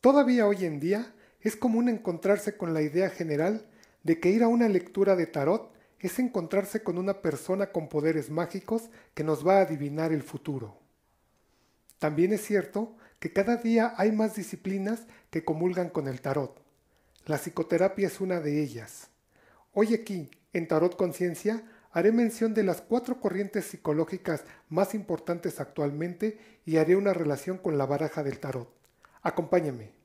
Todavía hoy en día es común encontrarse con la idea general de que ir a una lectura de tarot es encontrarse con una persona con poderes mágicos que nos va a adivinar el futuro. También es cierto que cada día hay más disciplinas que comulgan con el tarot. La psicoterapia es una de ellas. Hoy aquí, en Tarot Conciencia, haré mención de las cuatro corrientes psicológicas más importantes actualmente y haré una relación con la baraja del tarot. Acompáñame.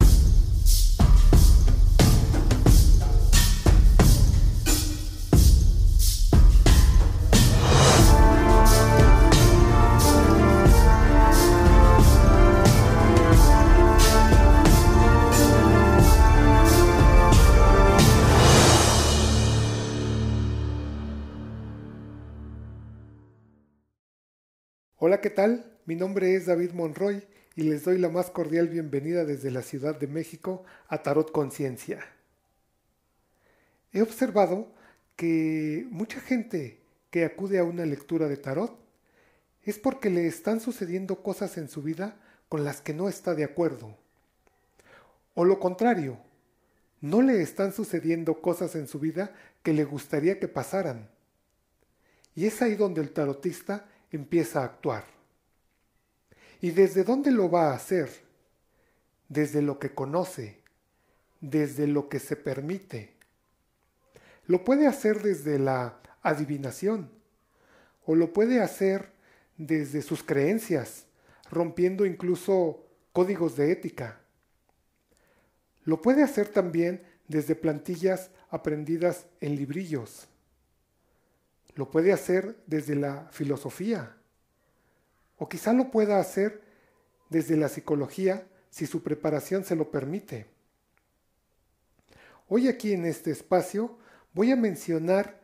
Hola, ¿qué tal? Mi nombre es David Monroy y les doy la más cordial bienvenida desde la Ciudad de México a Tarot Conciencia. He observado que mucha gente que acude a una lectura de tarot es porque le están sucediendo cosas en su vida con las que no está de acuerdo. O lo contrario, no le están sucediendo cosas en su vida que le gustaría que pasaran. Y es ahí donde el tarotista empieza a actuar. ¿Y desde dónde lo va a hacer? Desde lo que conoce, desde lo que se permite. Lo puede hacer desde la adivinación o lo puede hacer desde sus creencias, rompiendo incluso códigos de ética. Lo puede hacer también desde plantillas aprendidas en librillos. Lo puede hacer desde la filosofía. O quizá lo pueda hacer desde la psicología si su preparación se lo permite. Hoy aquí en este espacio voy a mencionar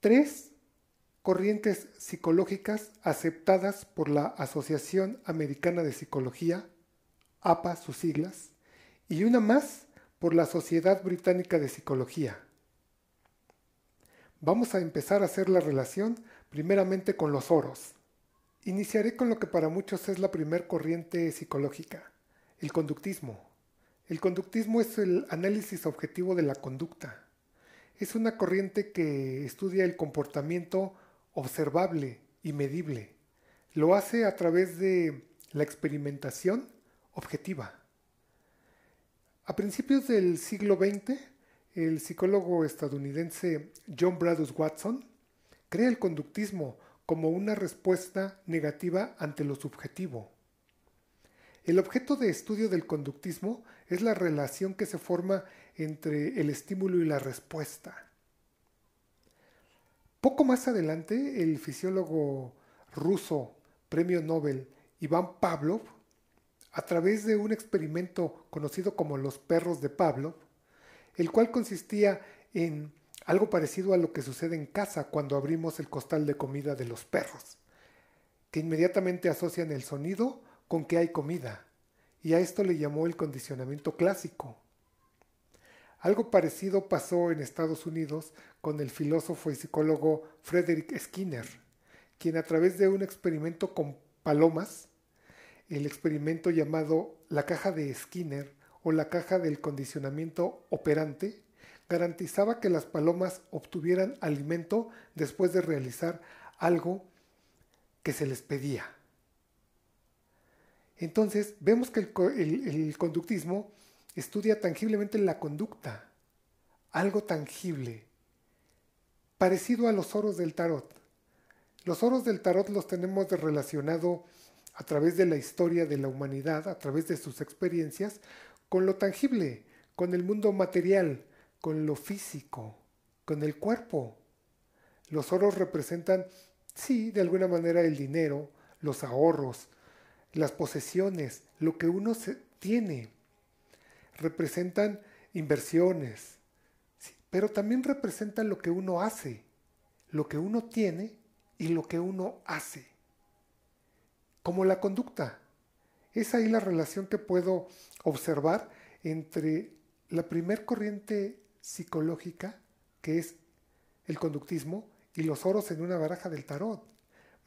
tres corrientes psicológicas aceptadas por la Asociación Americana de Psicología, APA sus siglas, y una más por la Sociedad Británica de Psicología. Vamos a empezar a hacer la relación primeramente con los oros. Iniciaré con lo que para muchos es la primer corriente psicológica, el conductismo. El conductismo es el análisis objetivo de la conducta. Es una corriente que estudia el comportamiento observable y medible. Lo hace a través de la experimentación objetiva. A principios del siglo XX, el psicólogo estadounidense John Bradus Watson crea el conductismo como una respuesta negativa ante lo subjetivo. El objeto de estudio del conductismo es la relación que se forma entre el estímulo y la respuesta. Poco más adelante, el fisiólogo ruso, premio Nobel, Iván Pavlov, a través de un experimento conocido como los perros de Pavlov, el cual consistía en algo parecido a lo que sucede en casa cuando abrimos el costal de comida de los perros, que inmediatamente asocian el sonido con que hay comida, y a esto le llamó el condicionamiento clásico. Algo parecido pasó en Estados Unidos con el filósofo y psicólogo Frederick Skinner, quien a través de un experimento con palomas, el experimento llamado la caja de Skinner, o la caja del condicionamiento operante garantizaba que las palomas obtuvieran alimento después de realizar algo que se les pedía. Entonces vemos que el, conductismo estudia tangiblemente la conducta, algo tangible, parecido a los oros del tarot. Los oros del tarot los tenemos relacionado a través de la historia de la humanidad, a través de sus experiencias, con lo tangible, con el mundo material, con lo físico, con el cuerpo. Los oros representan, sí, de alguna manera el dinero, los ahorros, las posesiones, lo que uno tiene. Representan inversiones, pero también representan lo que uno hace, lo que uno tiene y lo que uno hace. Como la conducta. Es ahí la relación que puedo observar entre la primer corriente psicológica, que es el conductismo, y los oros en una baraja del tarot.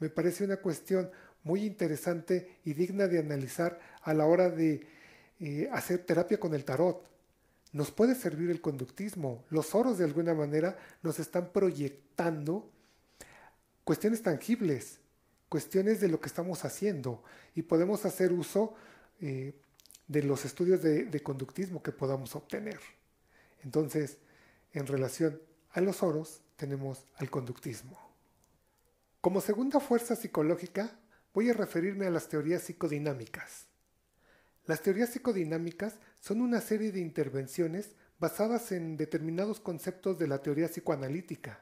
Me parece una cuestión muy interesante y digna de analizar a la hora de eh, hacer terapia con el tarot. Nos puede servir el conductismo. Los oros de alguna manera nos están proyectando cuestiones tangibles, cuestiones de lo que estamos haciendo y podemos hacer uso eh, de los estudios de, conductismo que podamos obtener. Entonces, en relación a los oros, tenemos al conductismo. Como segunda fuerza psicológica, voy a referirme a las teorías psicodinámicas. Las teorías psicodinámicas son una serie de intervenciones basadas en determinados conceptos de la teoría psicoanalítica.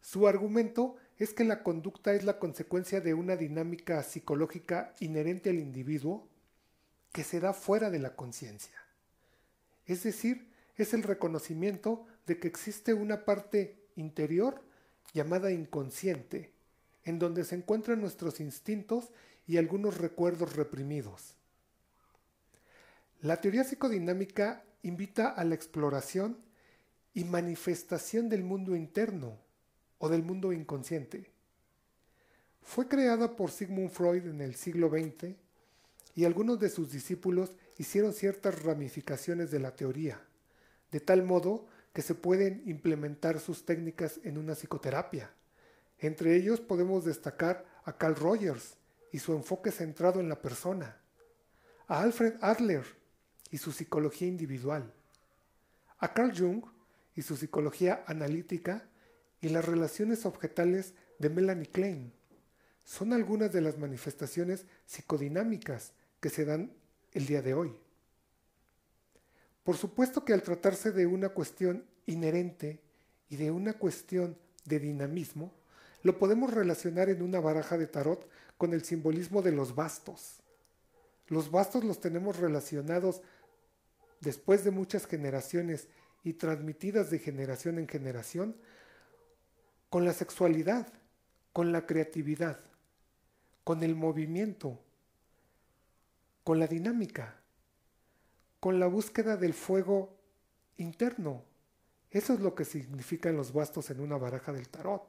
Su argumento es que la conducta es la consecuencia de una dinámica psicológica inherente al individuo que se da fuera de la conciencia. Es decir, es el reconocimiento de que existe una parte interior llamada inconsciente, en donde se encuentran nuestros instintos y algunos recuerdos reprimidos. La teoría psicodinámica invita a la exploración y manifestación del mundo interno o del mundo inconsciente. Fue creada por Sigmund Freud en el siglo XX y algunos de sus discípulos hicieron ciertas ramificaciones de la teoría, de tal modo que se pueden implementar sus técnicas en una psicoterapia. Entre ellos podemos destacar a Carl Rogers y su enfoque centrado en la persona, a Alfred Adler y su psicología individual, a Carl Jung y su psicología analítica y las relaciones objetales de Melanie Klein. Son algunas de las manifestaciones psicodinámicas que se dan el día de hoy. Por supuesto que al tratarse de una cuestión inherente y de una cuestión de dinamismo, lo podemos relacionar en una baraja de tarot con el simbolismo de los bastos. Los bastos los tenemos relacionados después de muchas generaciones y transmitidas de generación en generación con la sexualidad, con la creatividad, con el movimiento, con la dinámica, con la búsqueda del fuego interno. Eso es lo que significan los bastos en una baraja del tarot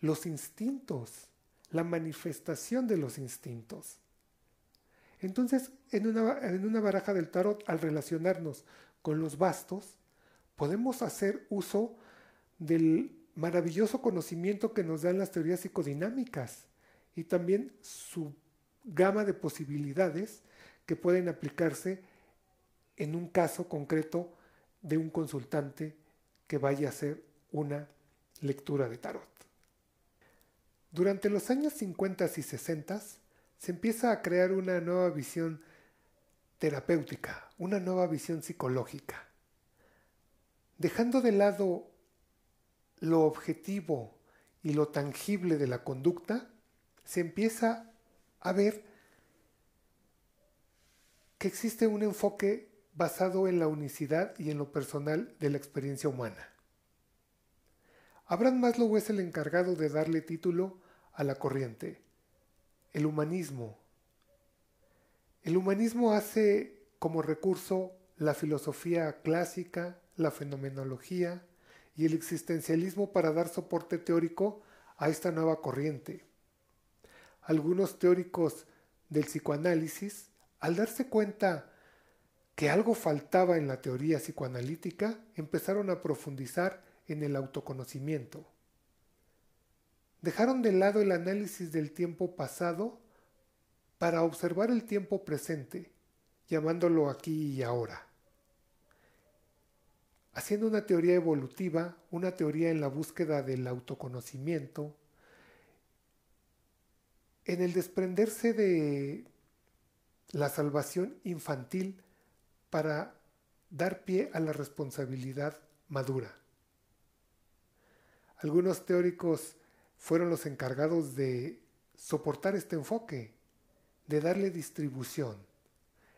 los instintos, la manifestación de los instintos. Entonces, en una, en una, baraja del tarot, al relacionarnos con los bastos, podemos hacer uso del maravilloso conocimiento que nos dan las teorías psicodinámicas y también su gama de posibilidades que pueden aplicarse en un caso concreto de un consultante que vaya a hacer una lectura de tarot. Durante los años 50 y 60 se empieza a crear una nueva visión terapéutica, una nueva visión psicológica. Dejando de lado lo objetivo y lo tangible de la conducta, se empieza a ver que existe un enfoque basado en la unicidad y en lo personal de la experiencia humana. Abraham Maslow es el encargado de darle título a la corriente. El humanismo. El humanismo hace como recurso la filosofía clásica, la fenomenología y el existencialismo para dar soporte teórico a esta nueva corriente. Algunos teóricos del psicoanálisis, al darse cuenta que algo faltaba en la teoría psicoanalítica, empezaron a profundizar en el autoconocimiento. Dejaron de lado el análisis del tiempo pasado para observar el tiempo presente, llamándolo aquí y ahora. Haciendo una teoría evolutiva, una teoría en la búsqueda del autoconocimiento, en el desprenderse de la salvación infantil para dar pie a la responsabilidad madura. Algunos teóricos fueron los encargados de soportar este enfoque, de darle distribución.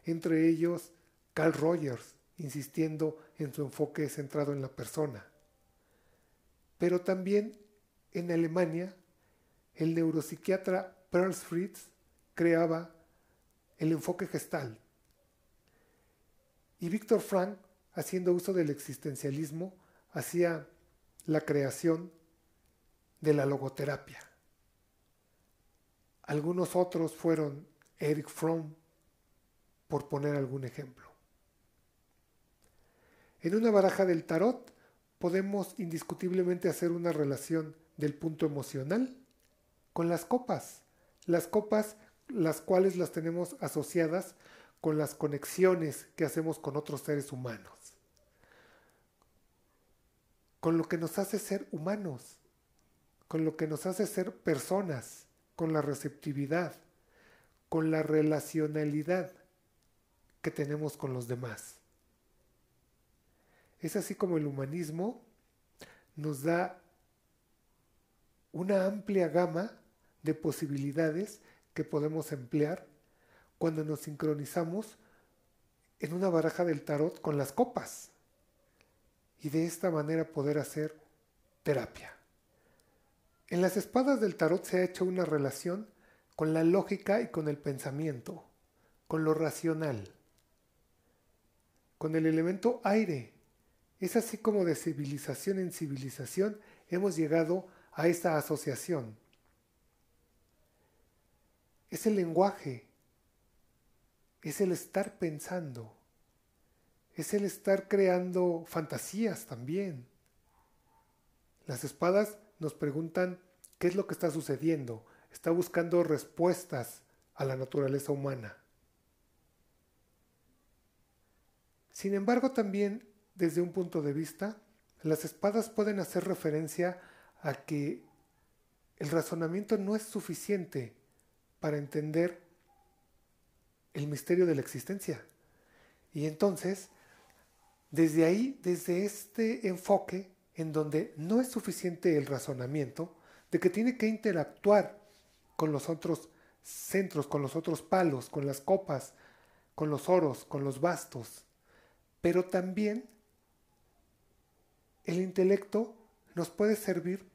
Entre ellos, Carl Rogers, insistiendo en su enfoque centrado en la persona. Pero también en Alemania, el neuropsiquiatra Pearl Fritz creaba el enfoque gestal. Y Víctor Frank, haciendo uso del existencialismo, hacía la creación de la logoterapia. Algunos otros fueron Eric Fromm, por poner algún ejemplo. En una baraja del tarot podemos indiscutiblemente hacer una relación del punto emocional con las copas. Las copas las cuales las tenemos asociadas con las conexiones que hacemos con otros seres humanos, con lo que nos hace ser humanos, con lo que nos hace ser personas, con la receptividad, con la relacionalidad que tenemos con los demás. Es así como el humanismo nos da una amplia gama de posibilidades que podemos emplear cuando nos sincronizamos en una baraja del tarot con las copas y de esta manera poder hacer terapia. En las espadas del tarot se ha hecho una relación con la lógica y con el pensamiento, con lo racional, con el elemento aire. Es así como de civilización en civilización hemos llegado a esta asociación es el lenguaje, es el estar pensando, es el estar creando fantasías también. Las espadas nos preguntan qué es lo que está sucediendo, está buscando respuestas a la naturaleza humana. Sin embargo, también desde un punto de vista, las espadas pueden hacer referencia a que el razonamiento no es suficiente para entender el misterio de la existencia. Y entonces, desde ahí, desde este enfoque en donde no es suficiente el razonamiento, de que tiene que interactuar con los otros centros, con los otros palos, con las copas, con los oros, con los bastos, pero también el intelecto nos puede servir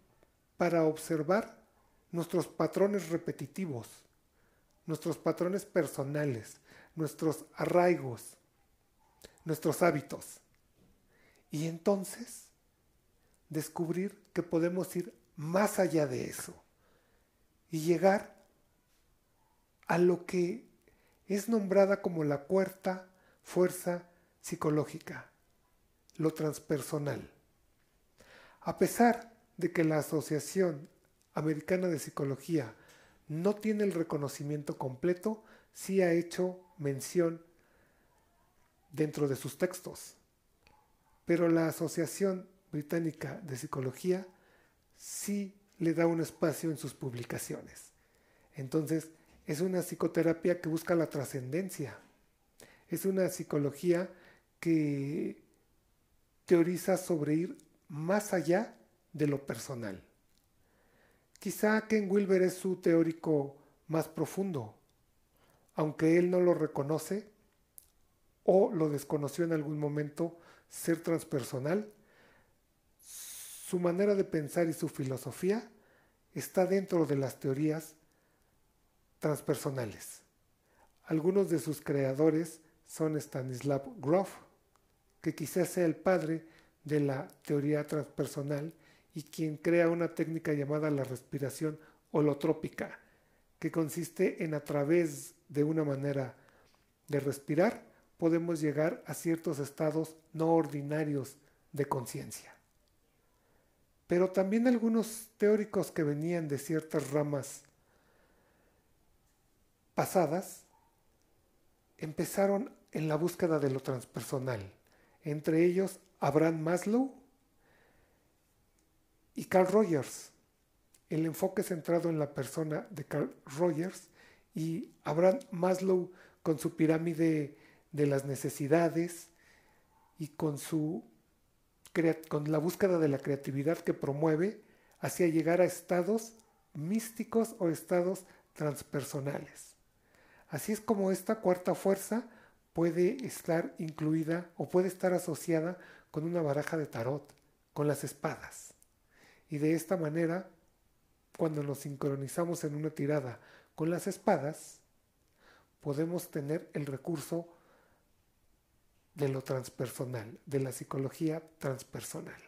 para observar nuestros patrones repetitivos, nuestros patrones personales, nuestros arraigos, nuestros hábitos. Y entonces descubrir que podemos ir más allá de eso y llegar a lo que es nombrada como la cuarta fuerza psicológica, lo transpersonal. A pesar de que la Asociación Americana de Psicología no tiene el reconocimiento completo, sí ha hecho mención dentro de sus textos. Pero la Asociación Británica de Psicología sí le da un espacio en sus publicaciones. Entonces, es una psicoterapia que busca la trascendencia. Es una psicología que teoriza sobre ir más allá de lo personal. Quizá Ken Wilber es su teórico más profundo, aunque él no lo reconoce o lo desconoció en algún momento ser transpersonal, su manera de pensar y su filosofía está dentro de las teorías transpersonales. Algunos de sus creadores son Stanislav Grof, que quizás sea el padre de la teoría transpersonal y quien crea una técnica llamada la respiración holotrópica, que consiste en a través de una manera de respirar podemos llegar a ciertos estados no ordinarios de conciencia. Pero también algunos teóricos que venían de ciertas ramas pasadas empezaron en la búsqueda de lo transpersonal, entre ellos Abraham Maslow, y Carl Rogers. El enfoque centrado en la persona de Carl Rogers y Abraham Maslow con su pirámide de las necesidades y con su con la búsqueda de la creatividad que promueve hacia llegar a estados místicos o estados transpersonales. Así es como esta cuarta fuerza puede estar incluida o puede estar asociada con una baraja de tarot, con las espadas. Y de esta manera, cuando nos sincronizamos en una tirada con las espadas, podemos tener el recurso de lo transpersonal, de la psicología transpersonal.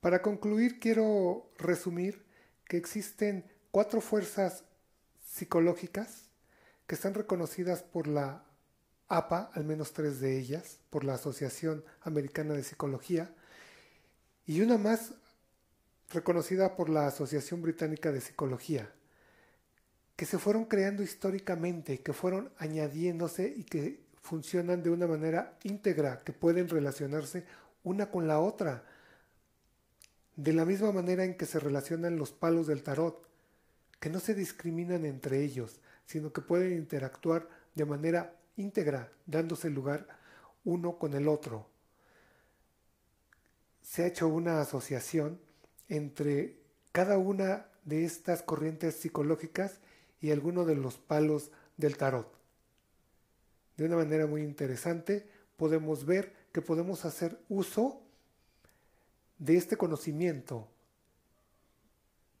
Para concluir, quiero resumir que existen cuatro fuerzas psicológicas que están reconocidas por la APA, al menos tres de ellas, por la Asociación Americana de Psicología, y una más reconocida por la Asociación Británica de Psicología, que se fueron creando históricamente, que fueron añadiéndose y que funcionan de una manera íntegra, que pueden relacionarse una con la otra, de la misma manera en que se relacionan los palos del tarot, que no se discriminan entre ellos, sino que pueden interactuar de manera íntegra, dándose lugar uno con el otro. Se ha hecho una asociación entre cada una de estas corrientes psicológicas y alguno de los palos del tarot. De una manera muy interesante podemos ver que podemos hacer uso de este conocimiento,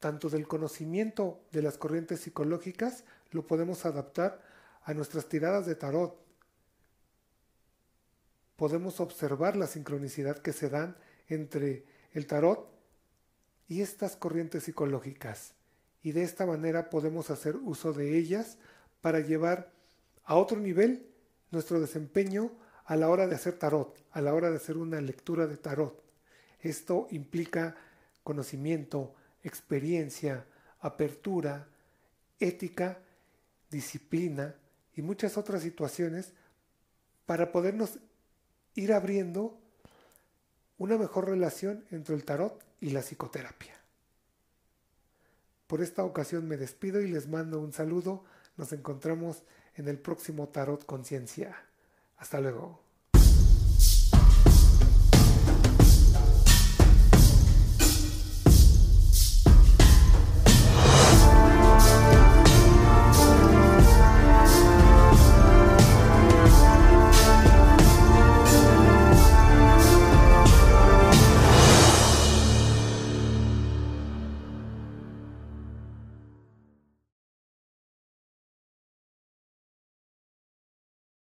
tanto del conocimiento de las corrientes psicológicas, lo podemos adaptar a nuestras tiradas de tarot. Podemos observar la sincronicidad que se dan entre el tarot y estas corrientes psicológicas. Y de esta manera podemos hacer uso de ellas para llevar a otro nivel nuestro desempeño a la hora de hacer tarot, a la hora de hacer una lectura de tarot. Esto implica conocimiento, experiencia, apertura, ética, disciplina y muchas otras situaciones para podernos ir abriendo una mejor relación entre el tarot y la psicoterapia. Por esta ocasión me despido y les mando un saludo. Nos encontramos en el próximo Tarot Conciencia. Hasta luego.